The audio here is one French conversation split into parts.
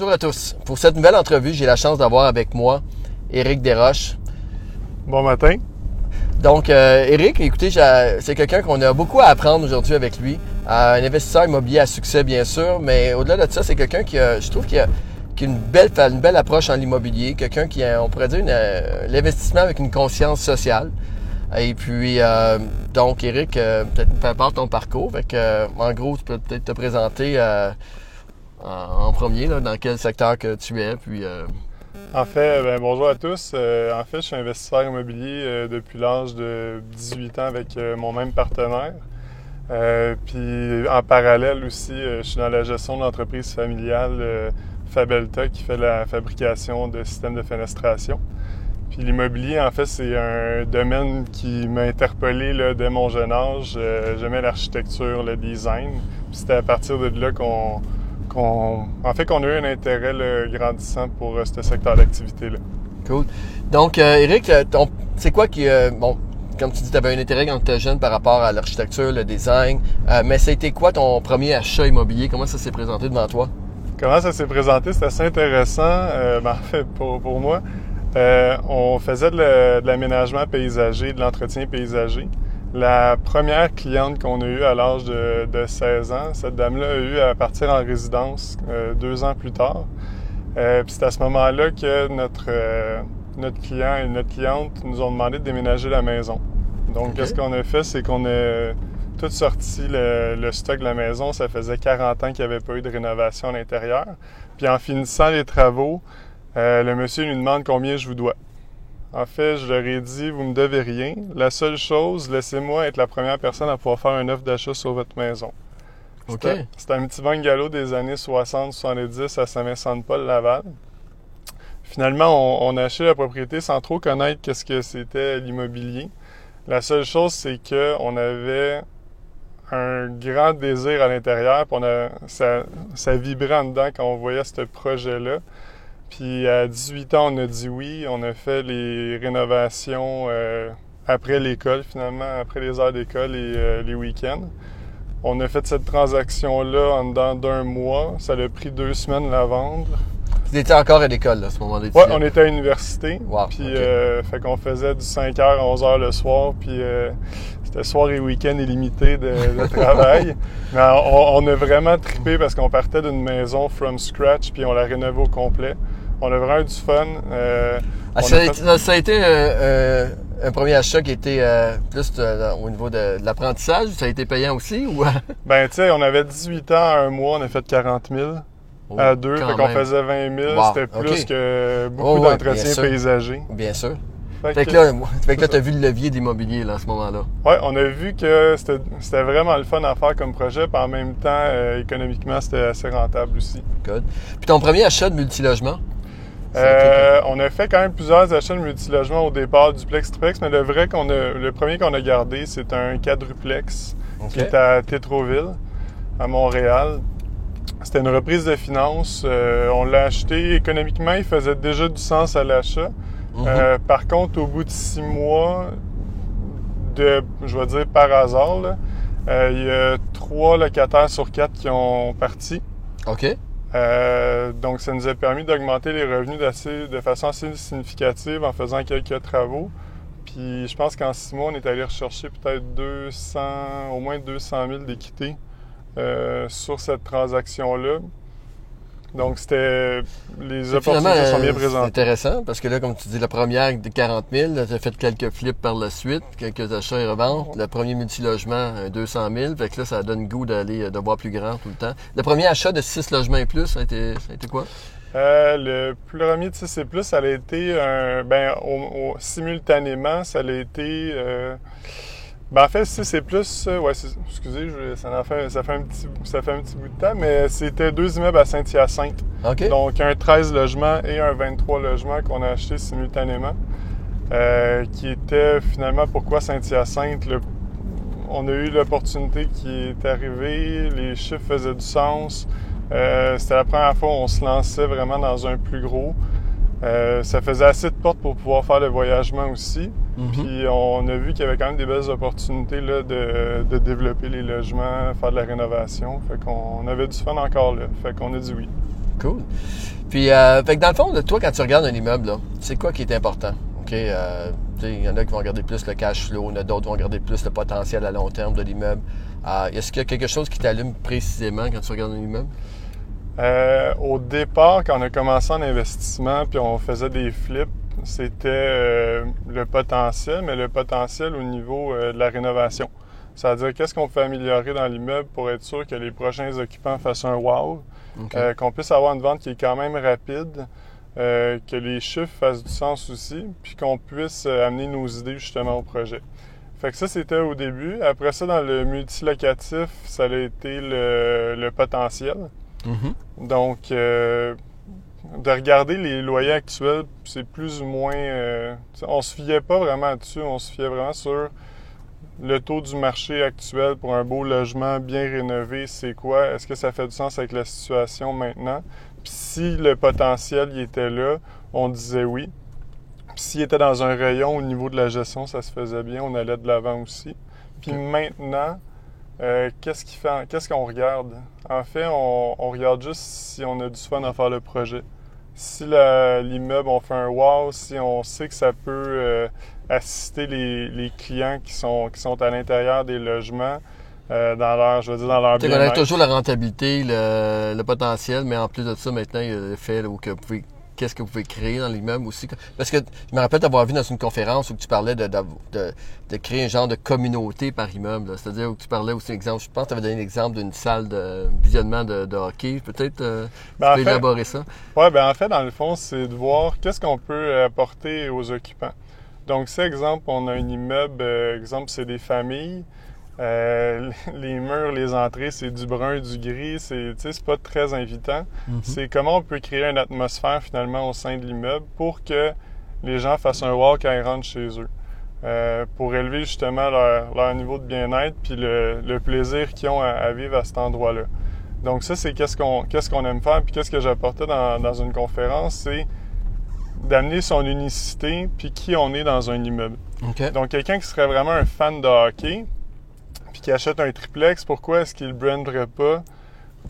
Bonjour à tous. Pour cette nouvelle entrevue, j'ai la chance d'avoir avec moi Éric Desroches. Bon matin. Donc, euh, Éric, écoutez, c'est quelqu'un qu'on a beaucoup à apprendre aujourd'hui avec lui. Euh, un investisseur immobilier à succès, bien sûr, mais au-delà de ça, c'est quelqu'un qui, a, je trouve, qui a, une, belle, une belle approche en l'immobilier, quelqu'un qui a, on pourrait dire, euh, l'investissement avec une conscience sociale. Et puis, euh, donc, Éric, peut-être peu importe ton parcours. Fait en gros, tu peux peut-être te présenter en, premier, dans quel secteur que tu es, puis... Euh, en fait, ben, bonjour à tous. Euh, en fait, je suis investisseur immobilier euh, depuis l'âge de 18 ans avec mon même partenaire. puis en parallèle aussi, je suis dans la gestion de l'entreprise familiale Fabelta qui fait la fabrication de systèmes de fenestration. Puis l'immobilier, en fait, c'est un domaine qui m'a interpellé là, dès mon jeune âge. J'aimais l'architecture, le design. Puis c'était à partir de là qu'on en fait, qu'on a eu un intérêt grandissant pour euh, ce secteur d'activité-là. Cool. Donc, euh, Eric, euh, c'est quoi qui. bon, comme tu dis, tu avais un intérêt quand tu étais jeune par rapport à l'architecture, le design. mais ça a été quoi ton premier achat immobilier? Comment ça s'est présenté devant toi? Comment ça s'est présenté? C'est assez intéressant. Ben, en fait, pour, moi, on faisait de l'aménagement paysager, de l'entretien paysager. La première cliente qu'on a eue à l'âge de, 16 ans, cette dame-là a eu à partir en résidence euh, deux ans plus tard. Euh, c'est à ce moment-là que notre, euh, notre client et notre cliente nous ont demandé de déménager la maison. Donc, qu'est-ce qu'on a fait, c'est qu'on a tout sorti le, stock de la maison. Ça faisait 40 ans qu'il n'y avait pas eu de rénovation à l'intérieur. Puis en finissant les travaux, le monsieur nous demande combien je vous dois. En fait, je leur ai dit, vous me devez rien. La seule chose, laissez-moi être la première personne à pouvoir faire un offre d'achat sur votre maison. OK. C'était un petit bungalow des années 60-70 à Saint-Vincent-de-Paul-Laval. Finalement, on, a acheté la propriété sans trop connaître qu'est-ce que c'était l'immobilier. La seule chose, c'est qu'on avait un grand désir à l'intérieur, puis ça, ça vibrait en dedans quand on voyait ce projet-là. Puis à 18 ans, on a dit oui. On a fait les rénovations euh, après l'école, finalement, après les heures d'école et euh, les week-ends. On a fait cette transaction-là en dedans d'un mois. Ça a pris deux semaines la vendre. Tu étais encore à l'école à ce moment-là? Oui, on était à l'université. puis, euh, fait qu'on faisait du 5h à 11h le soir. Puis, c'était soir et week-end illimité de, travail. Mais on, on, a vraiment trippé parce qu'on partait d'une maison from scratch. Puis, on l'a rénovée au complet. On a vraiment eu du fun. Euh, ah, ça, a été euh, euh, un premier achat qui était plus au niveau de, l'apprentissage. Ça a été payant aussi? Ou... ben, tu sais, on avait 18 ans, un mois, on a fait 40 000 à deux. Fait qu'on faisait 20 000. C'était plus que beaucoup oh, d'entretien paysager. Bien sûr. Fait, que, là, fait que là, t'as vu le levier d'immobilier à ce moment-là. Oui, on a vu que c'était vraiment le fun à faire comme projet, puis en même temps, économiquement, c'était assez rentable aussi. Good. Puis ton premier achat de multilogement? Euh, on a fait quand même plusieurs achats de multilogement au départ, duplex, triplex, mais le vrai qu'on a, le premier qu'on a gardé, c'est un quadruplex qui est à Tétroville, à Montréal. C'était une reprise de finances. Euh, on l'a acheté économiquement, il faisait déjà du sens à l'achat. Mhm. Euh, par contre, au bout de six mois, de, je vais dire par hasard, il y a trois locataires sur quatre qui ont parti. OK. Euh, donc, ça nous a permis d'augmenter les revenus de façon assez significative en faisant quelques travaux. Puis, je pense qu'en six mois, on est allé rechercher peut-être 200, au moins 200 000 d'équité euh, sur cette transaction-là. Donc, c'était. Les opportunités sont bien présentes. C'est intéressant parce que là, comme tu dis, la première de 40 000, tu as fait quelques flips par la suite, quelques achats et reventes. Le premier multilogement, 200 000. Fait que là, ça donne goût d'aller euh, de voir plus grand tout le temps. Le premier achat de 6 logements et plus, ça a été, ça a été quoi? Euh, le premier de 6 et plus, ça a été un. Ben, simultanément, ça a été. Euh, ben, en fait, c'est plus. Euh, ouais, excusez, ça, fait, ça, fait un petit, ça fait un petit bout de temps, mais c'était deux immeubles à Saint-Hyacinthe. Donc, un 13 logements et un 23 logements qu'on a acheté simultanément. Euh, qui était finalement pourquoi Saint-Hyacinthe. on a eu l'opportunité qui est arrivée, les chiffres faisaient du sens. Euh, c'était la première fois où on se lançait vraiment dans un plus gros. Euh, ça faisait assez de portes pour pouvoir faire le voyagement aussi. Mhm. Puis on a vu qu'il y avait quand même des belles opportunités là, de, de, développer les logements, faire de la rénovation. Fait qu'on avait du fun encore là. Fait qu'on a dit oui. Cool. Puis, euh, fait que dans le fond, toi, quand tu regardes un immeuble, là, c'est quoi qui est important? OK? Euh, il y en a qui vont regarder plus le cash flow, il y en a d'autres qui vont regarder plus le potentiel à long terme de l'immeuble. Euh, Est-ce qu'il y a quelque chose qui t'allume précisément quand tu regardes un immeuble? Euh, au départ, quand on a commencé en investissement, puis on faisait des flips, c'était euh, le potentiel, mais le potentiel au niveau euh, de la rénovation. C'est-à-dire qu'est-ce qu'on peut améliorer dans l'immeuble pour être sûr que les prochains occupants fassent un wow, euh, qu'on puisse avoir une vente qui est quand même rapide, que les chiffres fassent du sens aussi, puis qu'on puisse amener nos idées justement au projet. Fait que ça, c'était au début. Après ça, dans le multilocatif, ça a été le, le potentiel. Mhm. Donc, de regarder les loyers actuels, c'est plus ou moins... euh, on se fiait pas vraiment dessus, on se fiait vraiment sur le taux du marché actuel pour un beau logement bien rénové, c'est quoi? Est-ce que ça fait du sens avec la situation maintenant? Puis si le potentiel il était là, on disait oui. Puis s'il était dans un rayon au niveau de la gestion, ça se faisait bien, on allait de l'avant aussi. Puis maintenant, euh, qu'est-ce qui fait, qu'est-ce qu'on regarde? En fait, on, on regarde juste si on a du fun à faire le projet. Si l'immeuble, on fait un wow, si on sait que ça peut euh, assister les, les clients qui sont qui sont à l'intérieur des logements euh, dans leur, je veux dire dans leur bien-être. toujours la rentabilité, le, le potentiel, mais en plus de ça, maintenant, il y a le fait là, où que vous pouvez qu'est-ce que vous pouvez créer dans l'immeuble aussi. Parce que je me rappelle t'avoir vu dans une conférence où tu parlais de, de, de, de créer un genre de communauté par immeuble. C'est-à-dire où tu parlais aussi, exemple, je pense que tu avais donné l'exemple d'une salle de visionnement de, hockey. Peut-être euh, Ben, en tu peux fait- élaborer ça? Ouais, ben en fait, dans le fond, c'est de voir qu'est-ce qu'on peut apporter aux occupants. Donc, si, exemple, on a un immeuble, euh, exemple, c'est des familles, euh, les murs, les entrées, c'est du brun, du gris, c'est, pas très invitant. Mhm. C'est comment on peut créer une atmosphère, finalement, au sein de l'immeuble pour que les gens fassent un wow quand ils rentrent chez eux. Euh, pour élever justement leur, leur niveau de bien-être puis le, le plaisir qu'ils ont à, à vivre à cet endroit-là. Donc ça, c'est qu'est-ce qu'on qu'est-ce qu'on aime faire. Puis qu'est-ce que j'apportais dans, dans une conférence, c'est d'amener son unicité puis qui on est dans un immeuble. Donc quelqu'un qui serait vraiment un fan de hockey puis qui achète un triplex, pourquoi est-ce qu'il le branderait pas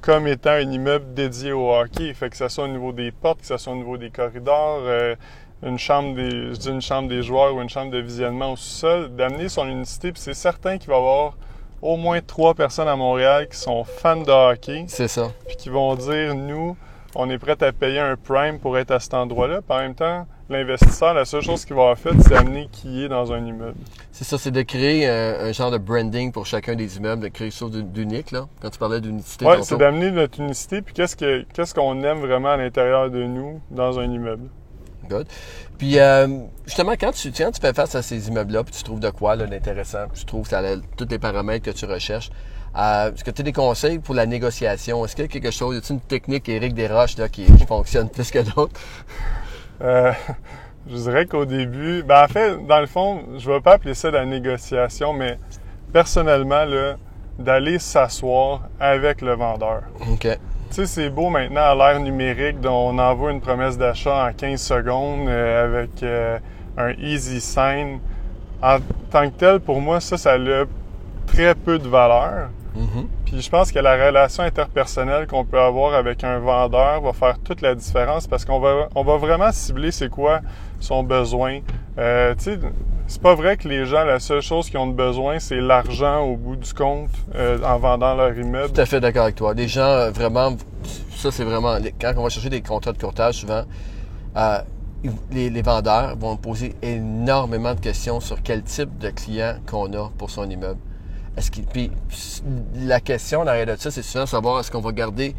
comme étant un immeuble dédié au hockey? Fait que ça soit au niveau des portes, que ça soit au niveau des corridors, euh, une chambre des, je dis une chambre des joueurs ou une chambre de visionnement au sous-sol, d'amener son unicité. Puis c'est certain qu'il va y avoir au moins trois personnes à Montréal qui sont fans de hockey C'est ça. puis qui vont dire nous, on est prêt à payer un prime pour être à cet endroit-là. Puis en même temps, l'investisseur, la seule chose qu'il va avoir fait, c'est amener qui est dans un immeuble. C'est ça, c'est de créer euh, un genre de branding pour chacun des immeubles, de créer quelque chose d'unique, là. Quand tu parlais d'unicité. Tantôt. c'est d'amener notre unicité, puis qu'est-ce que qu'est-ce qu'on aime vraiment à l'intérieur de nous dans un immeuble. Good. Puis euh, justement, quand tu, quand tu fais face à ces immeubles-là, puis tu trouves de quoi là, d'intéressant, puis tu trouves que ça a tous les paramètres que tu recherches, euh, est-ce que tu as des conseils pour la négociation? Est-ce qu'il y a quelque chose, y a une technique, Éric Desroches, là, qui, qui fonctionne plus que d'autres? Euh, je dirais qu'au début, ben en fait, dans le fond, je vais pas appeler ça la négociation, mais personnellement, là, d'aller s'asseoir avec le vendeur. OK. Tu sais, c'est beau maintenant à l'ère numérique, dont on envoie une promesse d'achat en 15 secondes euh, avec euh, un easy sign. En tant que tel, pour moi, ça, ça a très peu de valeur. Mhm. Puis je pense que la relation interpersonnelle qu'on peut avoir avec un vendeur va faire toute la différence parce qu'on va, on va vraiment cibler c'est quoi son besoin. Euh, c'est pas vrai que les gens, la seule chose qu'ils ont de besoin, c'est l'argent au bout du compte euh, en vendant leur immeuble. Tout à fait d'accord avec toi. Les gens, euh, vraiment, ça c'est vraiment, quand on va chercher des contrats de courtage, souvent, euh, les, les vendeurs vont poser énormément de questions sur quel type de client qu'on a pour son immeuble. Puis la question derrière de ça, c'est souvent savoir est-ce qu'on va garder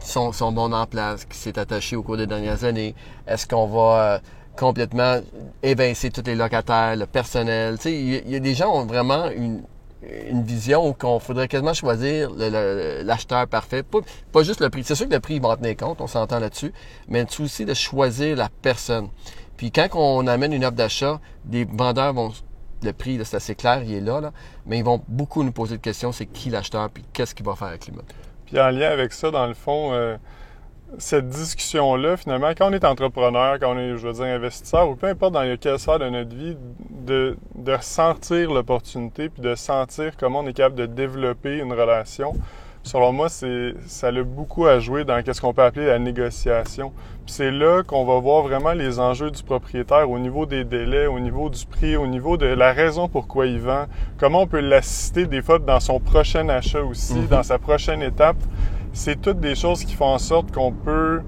son, son bon en place qui s'est attaché au cours des dernières années. Est-ce qu'on va euh, complètement évincer tous les locataires, le personnel? Tu sais, il y, a- des gens qui ont vraiment une, une vision qu'on faudrait quasiment choisir l'acheteur parfait. Pas, pas juste le prix. C'est sûr que le prix, il va en tenir compte, on s'entend là-dessus, mais c'est aussi de choisir la personne. Puis quand on amène une offre d'achat, les vendeurs vont... Le prix, c'est assez clair, il est là, là, mais ils vont beaucoup nous poser de questions, c'est qui l'acheteur, puis qu'est-ce qu'il va faire avec l'immeuble. Puis en lien avec ça, dans le fond, euh, cette discussion-là, finalement, quand on est entrepreneur, quand on est, je veux dire, investisseur, ou peu importe dans quelle sphère de notre vie, de, de sentir l'opportunité, puis de sentir comment on est capable de développer une relation, selon moi, c'est ça a beaucoup à jouer dans ce qu'on peut appeler la négociation. Puis c'est là qu'on va voir vraiment les enjeux du propriétaire au niveau des délais, au niveau du prix, au niveau de la raison pourquoi il vend, comment on peut l'assister des fois dans son prochain achat aussi, Mhm. dans sa prochaine étape. C'est toutes des choses qui font en sorte qu'on peut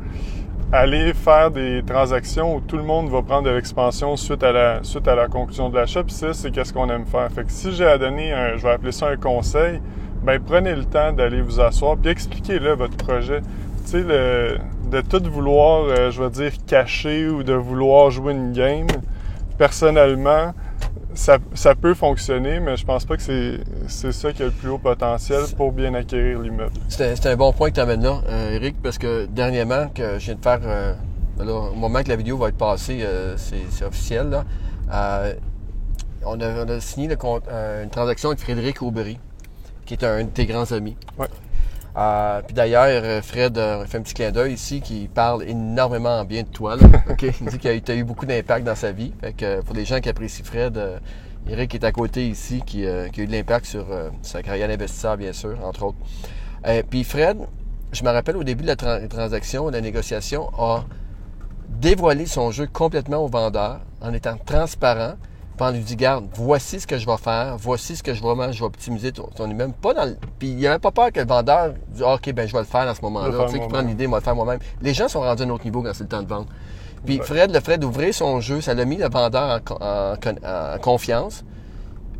aller faire des transactions où tout le monde va prendre de l'expansion suite à la suite à la conclusion de l'achat. Puis ça, c'est qu'est-ce qu'on aime faire. Fait que si j'ai à donner un, je vais appeler ça un conseil, ben prenez le temps d'aller vous asseoir puis expliquez-le votre projet. Tu sais, le, de tout vouloir, euh, je vais dire, cacher ou de vouloir jouer une game, personnellement, ça, ça peut fonctionner, mais je pense pas que c'est, c'est ça qui a le plus haut potentiel pour bien acquérir l'immeuble. C'est un, bon point que tu amènes là, euh, Eric, parce que dernièrement, que je viens de faire, euh, là, au moment que la vidéo va être passée, euh, c'est officiel, là, euh, on, a, on a signé le une transaction avec Frédéric Aubry, qui est un, de tes grands amis. Ouais. Euh, puis d'ailleurs, euh, Fred euh, fait un petit clin d'œil ici qui parle énormément en bien de toi. Là? Il dit que tu as eu beaucoup d'impact dans sa vie. Fait que pour les gens qui apprécient Fred, euh, Eric est à côté ici qui, qui a eu de l'impact sur sa carrière d'investisseur, bien sûr, entre autres. Puis Fred, je me rappelle au début de la tran- transaction, de la négociation, a dévoilé son jeu complètement au vendeur en étant transparent. Lui dit, garde, voici ce que je vais faire, voici ce que je vraiment je vais optimiser ton, ton immeuble. Pas dans le- Puis il avait pas peur que le vendeur dise, Ah, OK, ben je vais le faire à ce vais moment-là. Tu sais, qu'il moi-même. prend l'idée, moi le faire moi-même. Les gens sont rendus à un autre niveau quand c'est le temps de vendre. Puis Ouais. Fred, le fait d'ouvrir son jeu, ça l'a mis le vendeur en, con- en con- en confiance.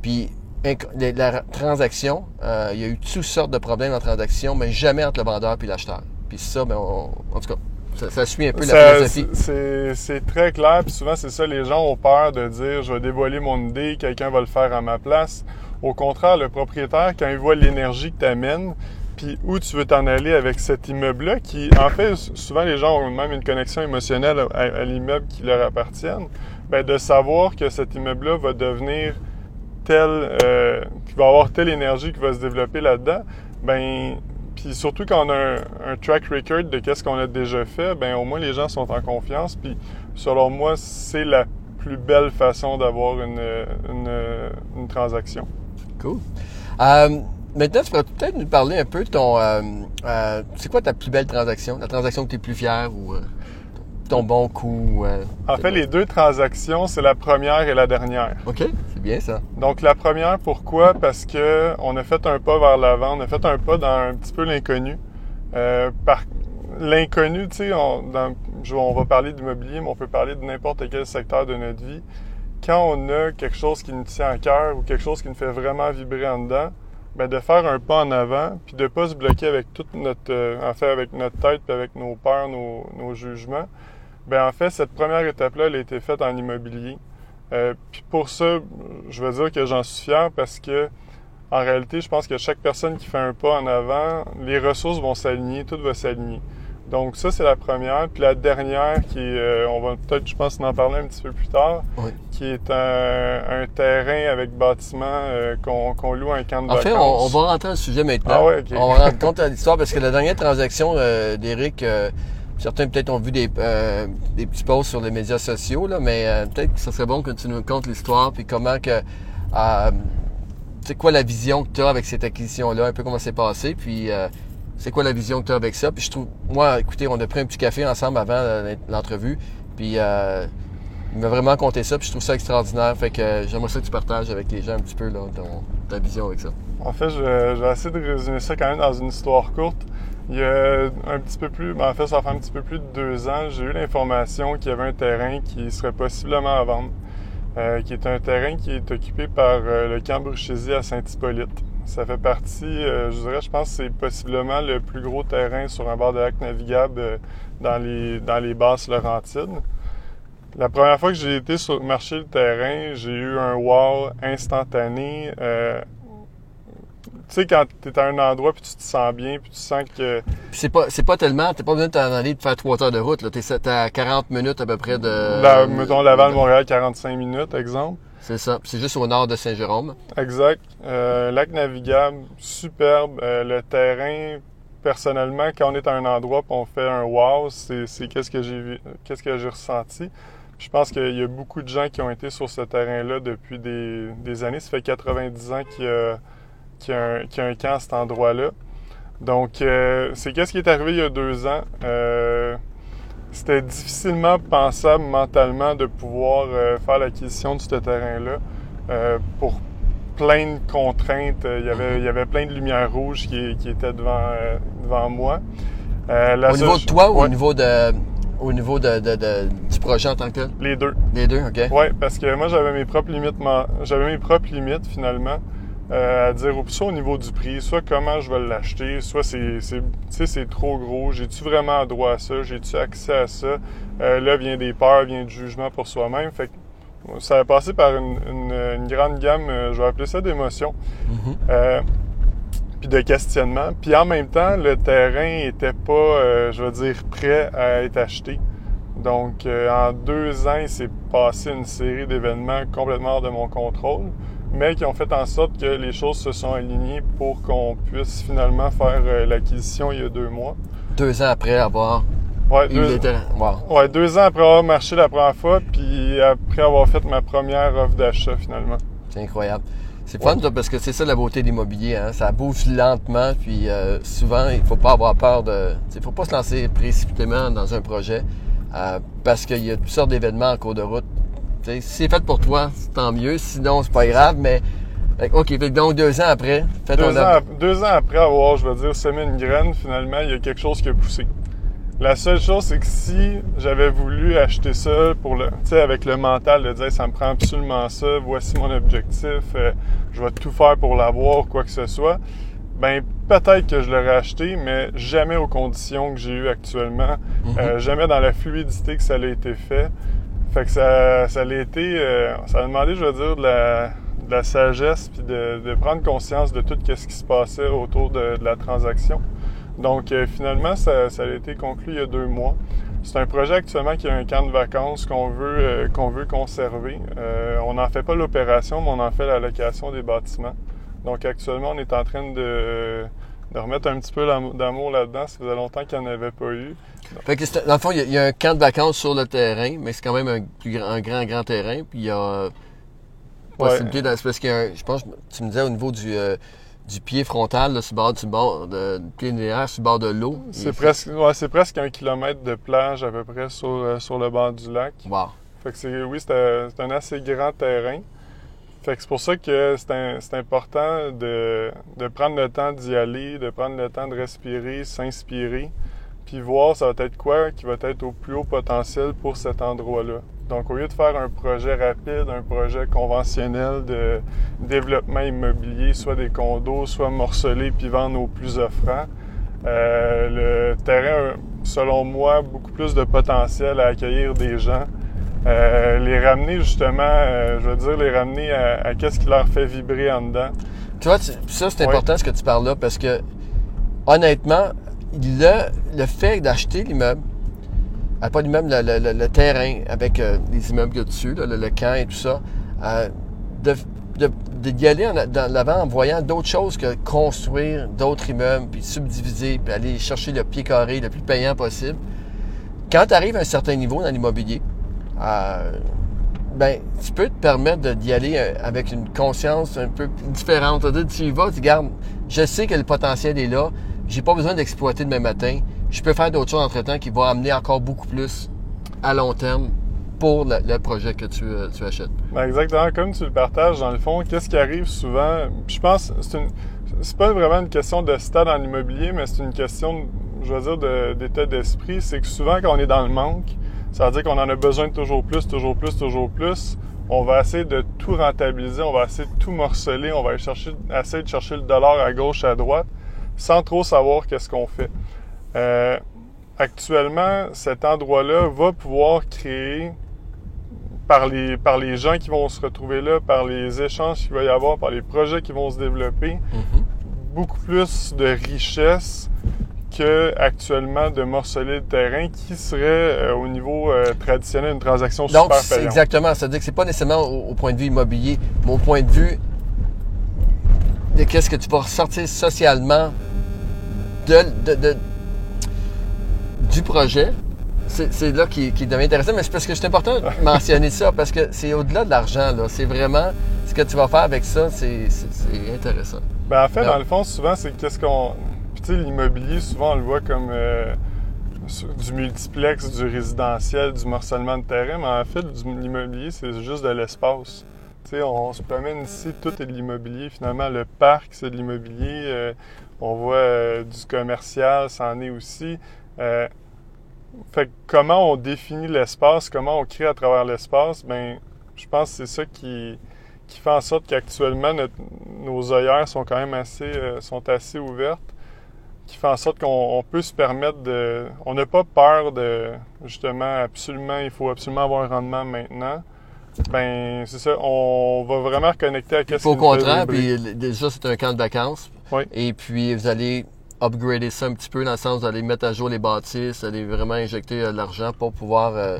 Puis la transaction, euh, il y a eu toutes sortes de problèmes en transaction, mais jamais entre le vendeur et l'acheteur. Puis ça, ben, on- en tout cas, ça, ça suit un peu la Ça, philosophie. c'est, très clair, puis souvent c'est ça, les gens ont peur de dire je vais dévoiler mon idée, quelqu'un va le faire à ma place. Au contraire, le propriétaire, quand il voit l'énergie que tu amènes, puis où tu veux t'en aller avec cet immeuble-là, qui, en fait, souvent les gens ont même une connexion émotionnelle à, à l'immeuble qui leur appartienne, ben, de savoir que cet immeuble-là va devenir tel, euh, qu'il va avoir telle énergie qui va se développer là-dedans, ben, puis surtout quand on a un, un track record de qu'est-ce qu'on a déjà fait, ben au moins les gens sont en confiance. Puis selon moi, c'est la plus belle façon d'avoir une, une, une transaction. Cool. Euh, maintenant, tu pourrais peut-être nous parler un peu de ton. euh, euh, c'est quoi ta plus belle transaction? La transaction que tu es plus fier ou ton bon coup? En fait, les deux transactions, c'est la première et la dernière. OK, Donc la première, pourquoi? Parce que on a fait un pas vers l'avant, on a fait un pas dans un petit peu l'inconnu. Euh, par l'inconnu, tu sais, on, on va parler d'immobilier, mais on peut parler de n'importe quel secteur de notre vie. Quand on a quelque chose qui nous tient à cœur ou quelque chose qui nous fait vraiment vibrer en dedans, ben de faire un pas en avant, puis de pas se bloquer avec toute notre, euh, en fait, avec notre tête, puis avec nos peurs, nos, nos jugements. Ben en fait, cette première étape-là, elle a été faite en immobilier. Euh, puis pour ça, je veux dire que j'en suis fier parce que en réalité, je pense que chaque personne qui fait un pas en avant, les ressources vont s'aligner, tout va s'aligner. Donc ça, c'est la première. Puis la dernière, qui est, euh, on va peut-être, je pense, en parler un petit peu plus tard, Oui. qui est un, un terrain avec bâtiment euh, qu'on loue à un camp de En fait, on, on vacances. va rentrer dans le sujet maintenant. Ah ouais. On va rendre compte de l'histoire parce que la dernière transaction euh, d'Éric, certains peut-être ont vu des, euh, des petits posts sur les médias sociaux, là, mais euh, peut-être que ce serait bon que tu nous contes l'histoire puis comment que. euh, c'est quoi la vision que tu as avec cette acquisition-là, un peu comment c'est passé, puis c'est quoi la vision que tu as avec ça. Puis je trouve, moi, écoutez, on a pris un petit café ensemble avant l'entrevue, puis il m'a vraiment conté ça, puis je trouve ça extraordinaire. Fait que j'aimerais ça que tu partages avec les gens un petit peu ton, ta vision avec ça. En fait, je vais essayer de résumer ça quand même dans une histoire courte. Il y a un petit peu plus, ben en fait, ça fait un petit peu plus de deux ans, j'ai eu l'information qu'il y avait un terrain qui serait possiblement à vendre, euh, qui est un terrain qui est occupé par euh, le camp à Saint-Hippolyte. Ça fait partie, euh, je dirais, je pense que c'est possiblement le plus gros terrain sur un bord de lac navigable euh, dans les, dans les basses Laurentides. La première fois que j'ai été sur le marché le terrain, j'ai eu un wow instantané. Tu sais, quand tu es à un endroit puis tu te sens bien, puis tu sens que. C'est pas, c'est pas tellement, t'as pas besoin de t'en aller de faire trois heures de route, là. T'es, t'es à 40 minutes à peu près de. la- mettons Laval-Montréal, 45 minutes, exemple. C'est ça. C'est juste au nord de Saint-Jérôme. Exact. Euh, lac navigable, superbe. Euh, le terrain, personnellement, quand on est à un endroit puis on fait un wow, c'est, c'est qu'est-ce que j'ai vu, qu'est-ce que j'ai ressenti. Je pense qu'il y a beaucoup de gens qui ont été sur ce terrain-là depuis des, des années. Ça fait 90 ans qu'il y a, qu'il y a un, a camp à cet endroit-là. Donc, euh, c'est qu'est-ce qui est arrivé il y a deux ans? Euh, c'était difficilement pensable mentalement de pouvoir euh, faire l'acquisition de ce terrain-là pour plein de contraintes. Il y avait, il y avait plein de lumières rouges qui, qui étaient devant, devant moi. Au niveau de toi ou au niveau de au niveau de, de, de, du projet en tant que tel? Les deux. Les deux, OK. Oui, parce que moi, j'avais mes propres limites, j'avais mes propres limites, finalement, euh, à dire, soit au niveau du prix, soit comment je vais l'acheter, soit c'est, c'est trop gros, j'ai-tu vraiment droit à ça, j'ai-tu accès à ça? Euh, là, vient des peurs, vient du jugement pour soi-même. Fait que ça a passé par une, une, une grande gamme, euh, je vais appeler ça d'émotions. Mm-hmm. Puis de questionnement. Puis en même temps, le terrain était pas, je veux dire, prêt à être acheté. Donc, en deux ans, il s'est passé une série d'événements complètement hors de mon contrôle, mais qui ont fait en sorte que les choses se sont alignées pour qu'on puisse finalement faire euh, l'acquisition il y a deux mois. Deux ans après avoir... Ouais deux... Était... Wow. ouais, deux ans après avoir marché la première fois, puis après avoir fait ma première offre d'achat finalement. C'est incroyable. C'est fun, ouais. parce que c'est ça la beauté de l'immobilier. Hein? Ça bouge lentement, puis euh, souvent, il faut pas avoir peur de... Il faut pas se lancer précipitamment dans un projet euh, parce qu'il y a toutes sortes d'événements en cours de route. T'sais, si c'est fait pour toi, tant mieux. Sinon, c'est pas grave, mais... OK, donc deux ans après, faites deux, ans, deux ans après avoir, je veux dire, semé une graine, finalement, il y a quelque chose qui a poussé. La seule chose, c'est que si j'avais voulu acheter ça pour le, tu sais, avec le mental de dire ça me prend absolument ça, voici mon objectif, euh, je vais tout faire pour l'avoir, quoi que ce soit, ben peut-être que je l'aurais acheté, mais jamais aux conditions que j'ai eues actuellement, Mhm. mm -hmm. euh, jamais dans la fluidité que ça a été fait. Fait que ça, ça a été, euh, ça a demandé, je veux dire, de la, de la sagesse puis de, de, prendre conscience de tout ce qui se passait autour de, de la transaction. Donc, euh, finalement, ça, ça, a été conclu il y a deux mois. C'est un projet actuellement qui a un camp de vacances qu'on veut, euh, qu'on veut conserver. Euh, on n'en fait pas l'opération, mais on en fait la location des bâtiments. Donc, actuellement, on est en train de, de remettre un petit peu d'amour là-dedans. Ça faisait longtemps qu'il n'y en avait pas eu. Fait que dans le fond, il y, a, il y, a un camp de vacances sur le terrain, mais c'est quand même un, plus grand, un grand, grand terrain. Puis il y a possibilité ouais. parce qu'il y a un, je pense, tu me disais au niveau du, euh, du pied frontal, là, sur le bord du bord, de, du pied linéaire, sur le bord de l'eau. C'est presque, ouais, c'est presque un kilomètre de plage à peu près sur, euh, sur le bord du lac. Wow. Fait que c'est, oui, c'est un, assez grand terrain. Fait que c'est pour ça que c'est important de, de prendre le temps d'y aller, de prendre le temps de respirer, s'inspirer, puis voir ça va être quoi qui va être au plus haut potentiel pour cet endroit-là. Donc, au lieu de faire un projet rapide, un projet conventionnel de développement immobilier, soit des condos, soit morcelés puis vendre aux plus offrants, euh, le terrain, selon moi, beaucoup plus de potentiel à accueillir des gens. Euh, les ramener justement, euh, je veux dire, les ramener à, à qu'est-ce qui leur fait vibrer en dedans. Tu vois, ça c'est important oui. ce que tu parles là parce que honnêtement, le, le fait d'acheter l'immeuble, pas l'immeuble, le, le, le, terrain avec euh, les immeubles qu'il y a dessus, là, le, camp et tout ça, euh, de, de, d'y aller en, dans l'avant en voyant d'autres choses que construire d'autres immeubles, puis subdiviser, puis aller chercher le pied carré le plus payant possible. Quand tu arrives à un certain niveau dans l'immobilier, euh, ben, tu peux te permettre d'y aller euh, avec une conscience un peu différente. Tu y vas, tu gardes, je sais que le potentiel est là, j'ai pas besoin d'exploiter demain matin. Je peux faire d'autres choses entre-temps qui vont amener encore beaucoup plus à long terme pour le, projet que tu, euh, achètes. Ben exactement, comme tu le partages, dans le fond, qu'est-ce qui arrive souvent? Je pense c'est une c'est pas vraiment une question de stade en immobilier, mais c'est une question, je veux dire, d'état d'esprit. C'est que souvent, quand on est dans le manque, ça veut dire qu'on en a besoin de toujours plus, toujours plus, toujours plus. On va essayer de tout rentabiliser, on va essayer de tout morceler, on va chercher, essayer de chercher le dollar à gauche, à droite, sans trop savoir qu'est-ce qu'on fait. Euh, actuellement, cet endroit-là va pouvoir créer, par les, par les gens qui vont se retrouver là, par les échanges qu'il va y avoir, par les projets qui vont se développer, mm -hmm. beaucoup plus de richesse que actuellement de morceler le terrain qui serait euh, au niveau euh, traditionnel une transaction Donc, super payante. Exactement. C'est-à-dire que c'est pas nécessairement au, au, point de vue immobilier, mais au point de vue de qu'est-ce que tu vas ressortir socialement de, de, de du projet. C'est là qui, qui, devient intéressant, mais c'est parce que c'est important de mentionner ça, parce que c'est au-delà de l'argent. C'est vraiment ce que tu vas faire avec ça, c'est intéressant. Ben, en fait, Donc, dans le fond, souvent, c'est qu'est-ce qu'on l'immobilier, souvent, on le voit comme euh, du multiplex, du résidentiel, du morcellement de terrain, mais en fait, l'immobilier, c'est juste de l'espace. Tu sais, on, se promène ici, tout est de l'immobilier. Finalement, le parc, c'est de l'immobilier. Euh, on voit euh, du commercial, ça en est aussi. fait que comment on définit l'espace, comment on crée à travers l'espace, ben, je pense que c'est ça qui, qui fait en sorte qu'actuellement, nos œillères sont quand même assez, sont assez ouvertes, qui fait en sorte qu'on peut se permettre de... On n'a pas peur de, justement, absolument, il faut absolument avoir un rendement maintenant. Ben, c'est ça, on va vraiment reconnecter à qu'est-ce Au contraire, puis déjà, c'est un camp de vacances. Oui. Et puis, vous allez upgrader ça un petit peu dans le sens, vous allez mettre à jour les bâtisses, vous allez vraiment injecter euh, de l'argent pour pouvoir... Euh,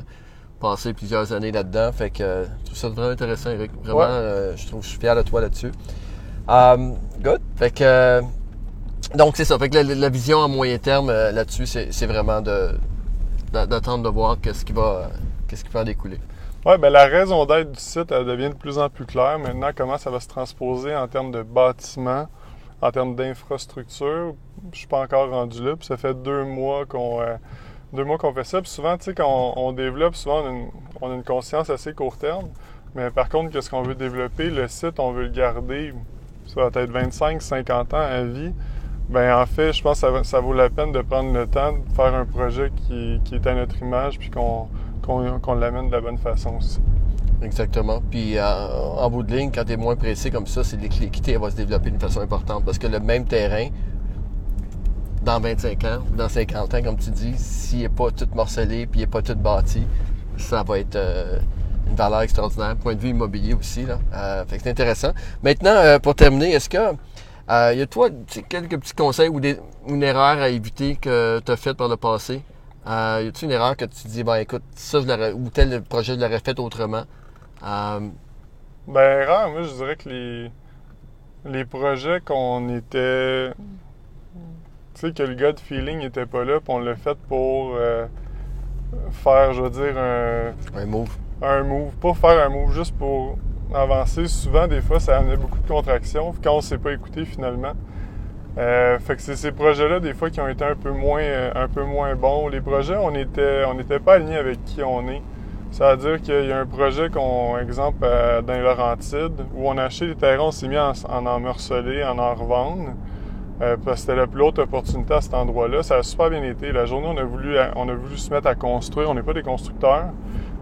passé plusieurs années là-dedans. Fait que euh, je trouve ça vraiment intéressant, Eric. Vraiment, je trouve je suis fier de toi là-dessus. Um, good. Fait que donc c'est ça. Fait que la, vision à moyen terme là-dessus, c'est vraiment d'attendre de voir qu'est-ce qui va qu'est-ce qui va découler. Oui, ben la raison d'être du site, elle devient de plus en plus claire. Maintenant, comment ça va se transposer en termes de bâtiment, en termes d'infrastructure, je suis pas encore rendu là. Puis ça fait deux mois qu'on deux mois qu'on fait ça. Puis souvent, tu sais, quand on, développe, souvent, on a, une, conscience assez court terme. Mais par contre, qu'est-ce qu'on veut développer? Le site, on veut le garder, ça va être 25, 50 ans à vie. Ben en fait, je pense que ça, vaut la peine de prendre le temps de faire un projet qui, est à notre image, puis qu'on l'amène de la bonne façon aussi. Exactement. Puis en, bout de ligne, quand tu es moins pressé comme ça, c'est l'équité va se développer d'une façon importante. Parce que le même terrain, dans 25 ans dans 50 ans, comme tu dis, s'il n'est pas tout morcelé puis il n'est pas tout bâti, ça va être euh, une valeur extraordinaire, point de vue immobilier aussi. Là. Euh, fait que c'est intéressant. Maintenant, euh, pour terminer, est-ce que il y a toi quelques petits conseils ou une erreur à éviter que tu as faite par le passé? y a-t-il une erreur que tu dis, ben écoute, ça, je ou tel projet, je l'aurais fait autrement? ben, erreur, moi, je dirais que les, les projets qu'on était tu sais, que le gut feeling n'était pas là, puis on l'a fait pour euh, faire, je veux dire, un. Un move. Un move. Pas faire un move, juste pour avancer. Souvent, des fois, ça amenait beaucoup de contractions quand on ne s'est pas écouté finalement. Euh, fait que c'est ces projets-là, des fois, qui ont été un peu moins, euh, un peu moins bons. Les projets, on était, on n'était pas alignés avec qui on est. Ça veut dire qu'il y a un projet qu'on, exemple, dans les Laurentides, où on a acheté des terrains, on s'est mis en, en en en en revendre. Euh, parce que c'était la plus haute opportunité à cet endroit-là. Ça a super bien été. La journée, on a voulu, on a voulu se mettre à construire. On n'est pas des constructeurs.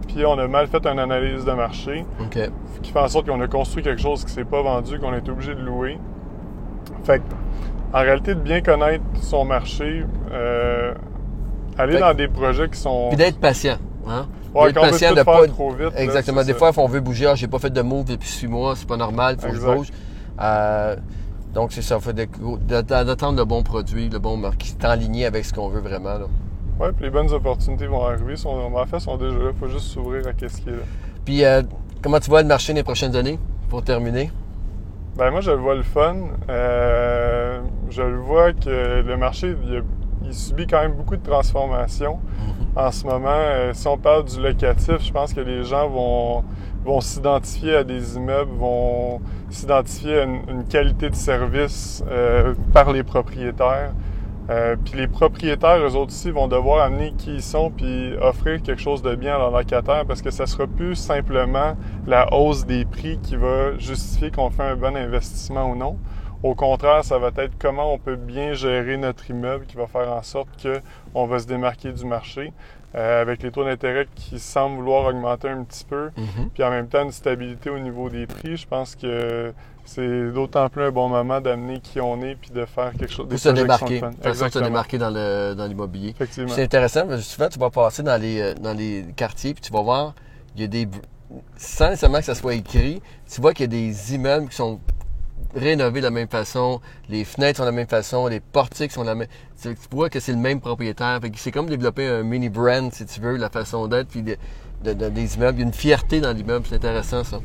Puis on a mal fait une analyse de marché. Qui fait en sorte qu'on a construit quelque chose qui s'est pas vendu, qu'on est obligé de louer. Fait que, en réalité, de bien connaître son marché, euh, aller dans des projets qui sont. Puis d'être patient. Hein? Ouais, quand patient, de pas trop vite. Exactement. des fois, on veut bouger, ah, j'ai pas fait de move depuis six mois, c'est pas normal, faut que je bouge. Euh, donc, c'est ça, d'attendre le bon produit, le bon qui est en ligne avec ce qu'on veut vraiment. Oui, puis les bonnes opportunités vont arriver. Sont, en fait, sont déjà là. Il faut juste s'ouvrir à ce qui est là. Puis, euh, comment tu vois le marché les prochaines années, pour terminer? Ben moi, je le vois le fun. Euh, je le vois que le marché, il, subit quand même beaucoup de transformations mm-hmm. en ce moment. Euh, si on parle du locatif, je pense que les gens vont vont s'identifier à des immeubles, vont s'identifier à une, qualité de service euh, par les propriétaires. Euh, puis les propriétaires, eux autres aussi, vont devoir amener qui ils sont puis offrir quelque chose de bien à leurs locataires parce que ça sera plus simplement la hausse des prix qui va justifier qu'on fait un bon investissement ou non. Au contraire, ça va être comment on peut bien gérer notre immeuble qui va faire en sorte qu'on va se démarquer du marché. Euh, avec les taux d'intérêt qui semblent vouloir augmenter un petit peu, mhm. puis en même temps une stabilité au niveau des prix, je pense que c'est d'autant plus un bon moment d'amener qui on est puis de faire quelque chose. Des se démarquer. De se démarquer dans le dans l'immobilier. C'est intéressant parce que souvent tu vas passer dans les euh, dans les quartiers puis tu vas voir il y a des sans nécessairement que ça soit écrit, tu vois qu'il y a des immeubles qui sont rénover de la même façon, les fenêtres sont de la même façon, les portiques sont de la même... Tu vois que c'est le même propriétaire. c'est comme développer un mini brand, si tu veux, la façon d'être, puis de, des immeubles. Il y a une fierté dans l'immeuble, c'est intéressant ça.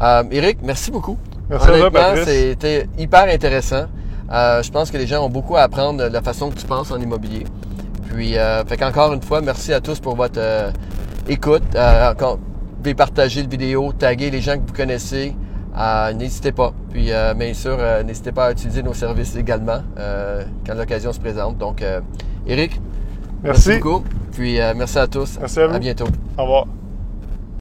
Euh, Eric, merci beaucoup. Merci Honnêtement, c'était hyper intéressant. Euh, je pense que les gens ont beaucoup à apprendre de la façon que tu penses en immobilier. Puis, euh, fait qu'encore une fois, merci à tous pour votre écoute. Encore, vous pouvez partager la vidéo, taguer les gens que vous connaissez. n'hésitez pas. Puis, bien sûr, n'hésitez pas à utiliser nos services également quand l'occasion se présente. Donc, Eric, merci. beaucoup. Puis, merci à tous. Merci à vous. À bientôt. Au revoir.